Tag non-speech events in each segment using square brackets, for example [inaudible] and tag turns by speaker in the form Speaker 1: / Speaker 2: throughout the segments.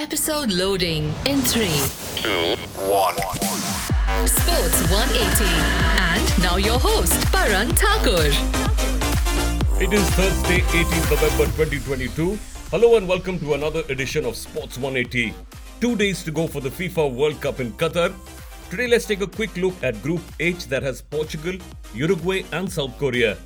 Speaker 1: Episode loading in 3.
Speaker 2: two, one.
Speaker 1: Sports 180. And now your host, Paran Thakur.
Speaker 3: It is Thursday, 18th November 2022. Hello and welcome to another edition of Sports 180. Two days to go for the FIFA World Cup in Qatar. Today, let's take a quick look at Group H that has Portugal, Uruguay, and South Korea.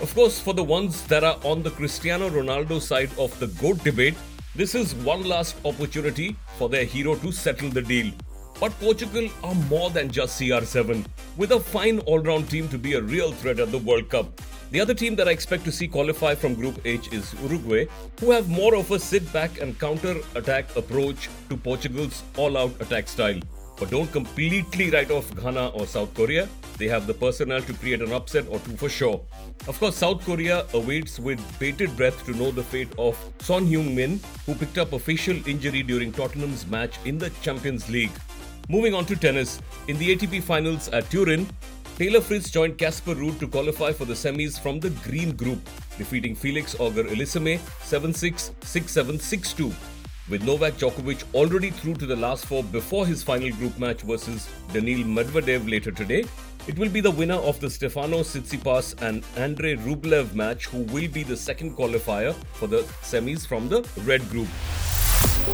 Speaker 3: Of course, for the ones that are on the Cristiano Ronaldo side of the GOAT debate, this is one last opportunity for their hero to settle the deal. But Portugal are more than just CR7, with a fine all round team to be a real threat at the World Cup. The other team that I expect to see qualify from Group H is Uruguay, who have more of a sit back and counter attack approach to Portugal's all out attack style. But don't completely write off Ghana or South Korea. They have the personnel to create an upset or two for sure. Of course, South Korea awaits with bated breath to know the fate of Son Heung-min, who picked up a facial injury during Tottenham's match in the Champions League. Moving on to tennis, in the ATP finals at Turin, Taylor Fritz joined Casper Ruud to qualify for the semis from the green group, defeating Felix Auger Aliassime 7-6, 6-7, 6-2. With Novak Djokovic already through to the last four before his final group match versus Daniil Medvedev later today, it will be the winner of the Stefano Tsitsipas and Andrei Rublev match who will be the second qualifier for the semis from the red group.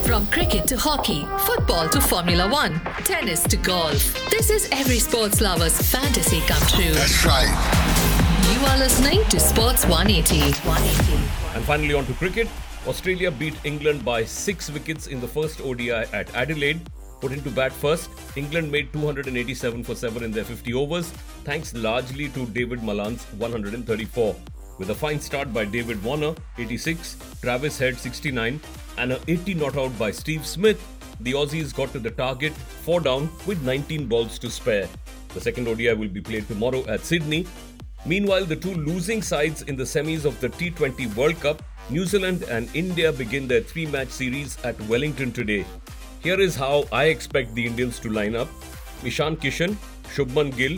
Speaker 1: From cricket to hockey, football to Formula One, tennis to golf. This is every sports lover's fantasy come true.
Speaker 2: That's right.
Speaker 1: You are listening to Sports 180. 180.
Speaker 3: And finally, on to cricket. Australia beat England by six wickets in the first ODI at Adelaide. Put into bat first, England made 287 for 7 in their 50 overs, thanks largely to David Malan's 134. With a fine start by David Warner, 86, Travis Head, 69, and a 80 not out by Steve Smith, the Aussies got to the target, 4 down, with 19 balls to spare. The second ODI will be played tomorrow at Sydney, Meanwhile, the two losing sides in the semis of the T20 World Cup, New Zealand and India, begin their three match series at Wellington today. Here is how I expect the Indians to line up Ishan Kishan, Shubman Gill,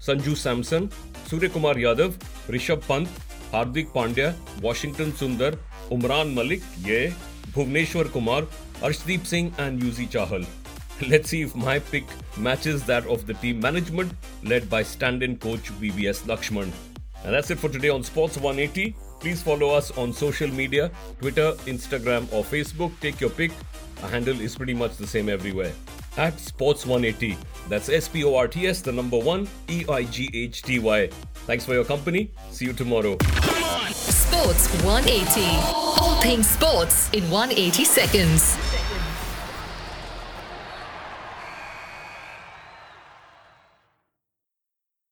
Speaker 3: Sanju Samson, Suryakumar Yadav, Rishabh Pant, Hardik Pandya, Washington Sundar, Umran Malik, yeah, Bhuvneshwar Kumar, Arshdeep Singh, and Yuzi Chahal. [laughs] Let's see if my pick matches that of the team management led by stand in coach VVS Laxman. And that's it for today on Sports 180. Please follow us on social media Twitter, Instagram, or Facebook. Take your pick. Our handle is pretty much the same everywhere. At Sports 180. That's S P O R T S, the number one, E I G H T Y. Thanks for your company. See you tomorrow.
Speaker 1: Sports 180. All things sports in 180 seconds.